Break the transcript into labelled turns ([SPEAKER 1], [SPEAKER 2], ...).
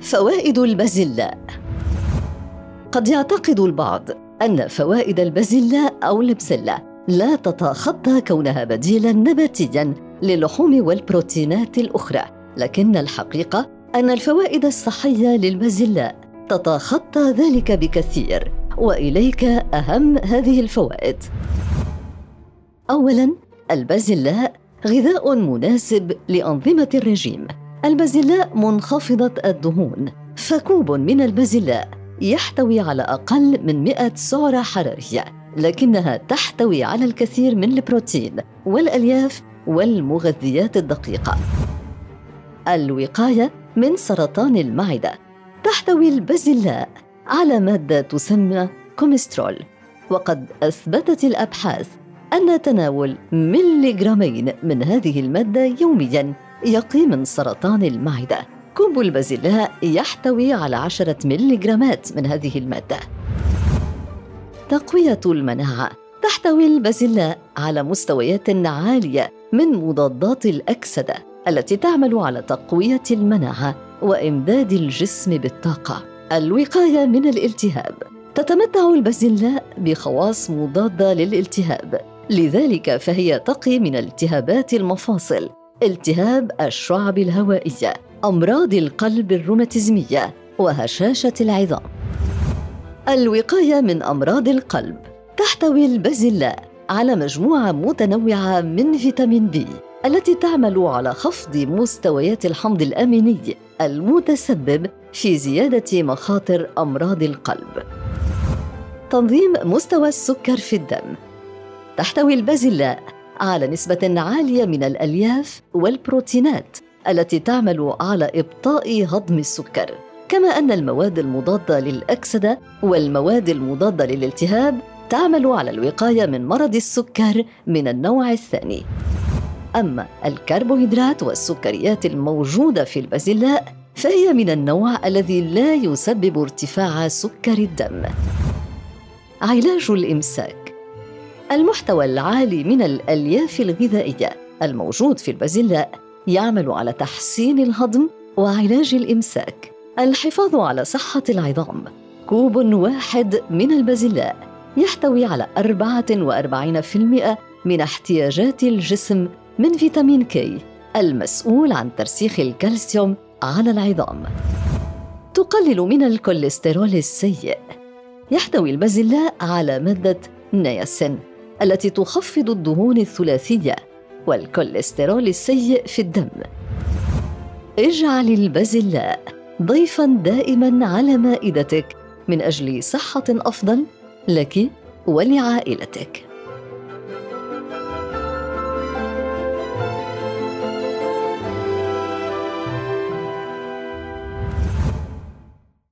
[SPEAKER 1] فوائد البازلاء قد يعتقد البعض أن فوائد البازلاء أو البسلة لا تتخطى كونها بديلاً نباتياً للحوم والبروتينات الأخرى، لكن الحقيقة أن الفوائد الصحية للبازلاء تتخطى ذلك بكثير، وإليك أهم هذه الفوائد. أولاً البازلاء غذاء مناسب لأنظمة الرجيم. البازلاء منخفضة الدهون، فكوب من البازلاء يحتوي على أقل من 100 سعرة حرارية لكنها تحتوي على الكثير من البروتين والألياف والمغذيات الدقيقة. الوقاية من سرطان المعدة. تحتوي البازلاء على مادة تسمى كومسترول وقد أثبتت الأبحاث أن تناول مليغرامين من هذه المادة يومياً. يقي من سرطان المعدة. كوب البازلاء يحتوي على عشرة مليغرامات من هذه المادة. تقوية المناعة. تحتوي البازلاء على مستويات عالية من مضادات الأكسدة التي تعمل على تقوية المناعة وإمداد الجسم بالطاقة. الوقاية من الالتهاب. تتمتع البازلاء بخواص مضادة للالتهاب. لذلك فهي تقي من التهابات المفاصل. التهاب الشعب الهوائيه أمراض القلب الروماتيزمية وهشاشة العظام. الوقاية من أمراض القلب تحتوي البازلاء على مجموعة متنوعة من فيتامين بي التي تعمل على خفض مستويات الحمض الأميني المتسبب في زيادة مخاطر أمراض القلب. تنظيم مستوى السكر في الدم تحتوي البازلاء على نسبة عالية من الألياف والبروتينات التي تعمل على إبطاء هضم السكر. كما أن المواد المضادة للأكسدة والمواد المضادة للالتهاب تعمل على الوقاية من مرض السكر من النوع الثاني. أما الكربوهيدرات والسكريات الموجودة في البازلاء فهي من النوع الذي لا يسبب ارتفاع سكر الدم. علاج الإمساك. المحتوى العالي من الألياف الغذائية الموجود في البازلاء يعمل على تحسين الهضم وعلاج الإمساك. الحفاظ على صحة العظام كوب واحد من البازلاء يحتوي على 44% من احتياجات الجسم من فيتامين كي المسؤول عن ترسيخ الكالسيوم على العظام. تقلل من الكوليسترول السيء. يحتوي البازلاء على مادة نياسين. التي تخفض الدهون الثلاثية والكوليسترول السيء في الدم. اجعل البازلاء ضيفا دائما على مائدتك من أجل صحة أفضل لك ولعائلتك.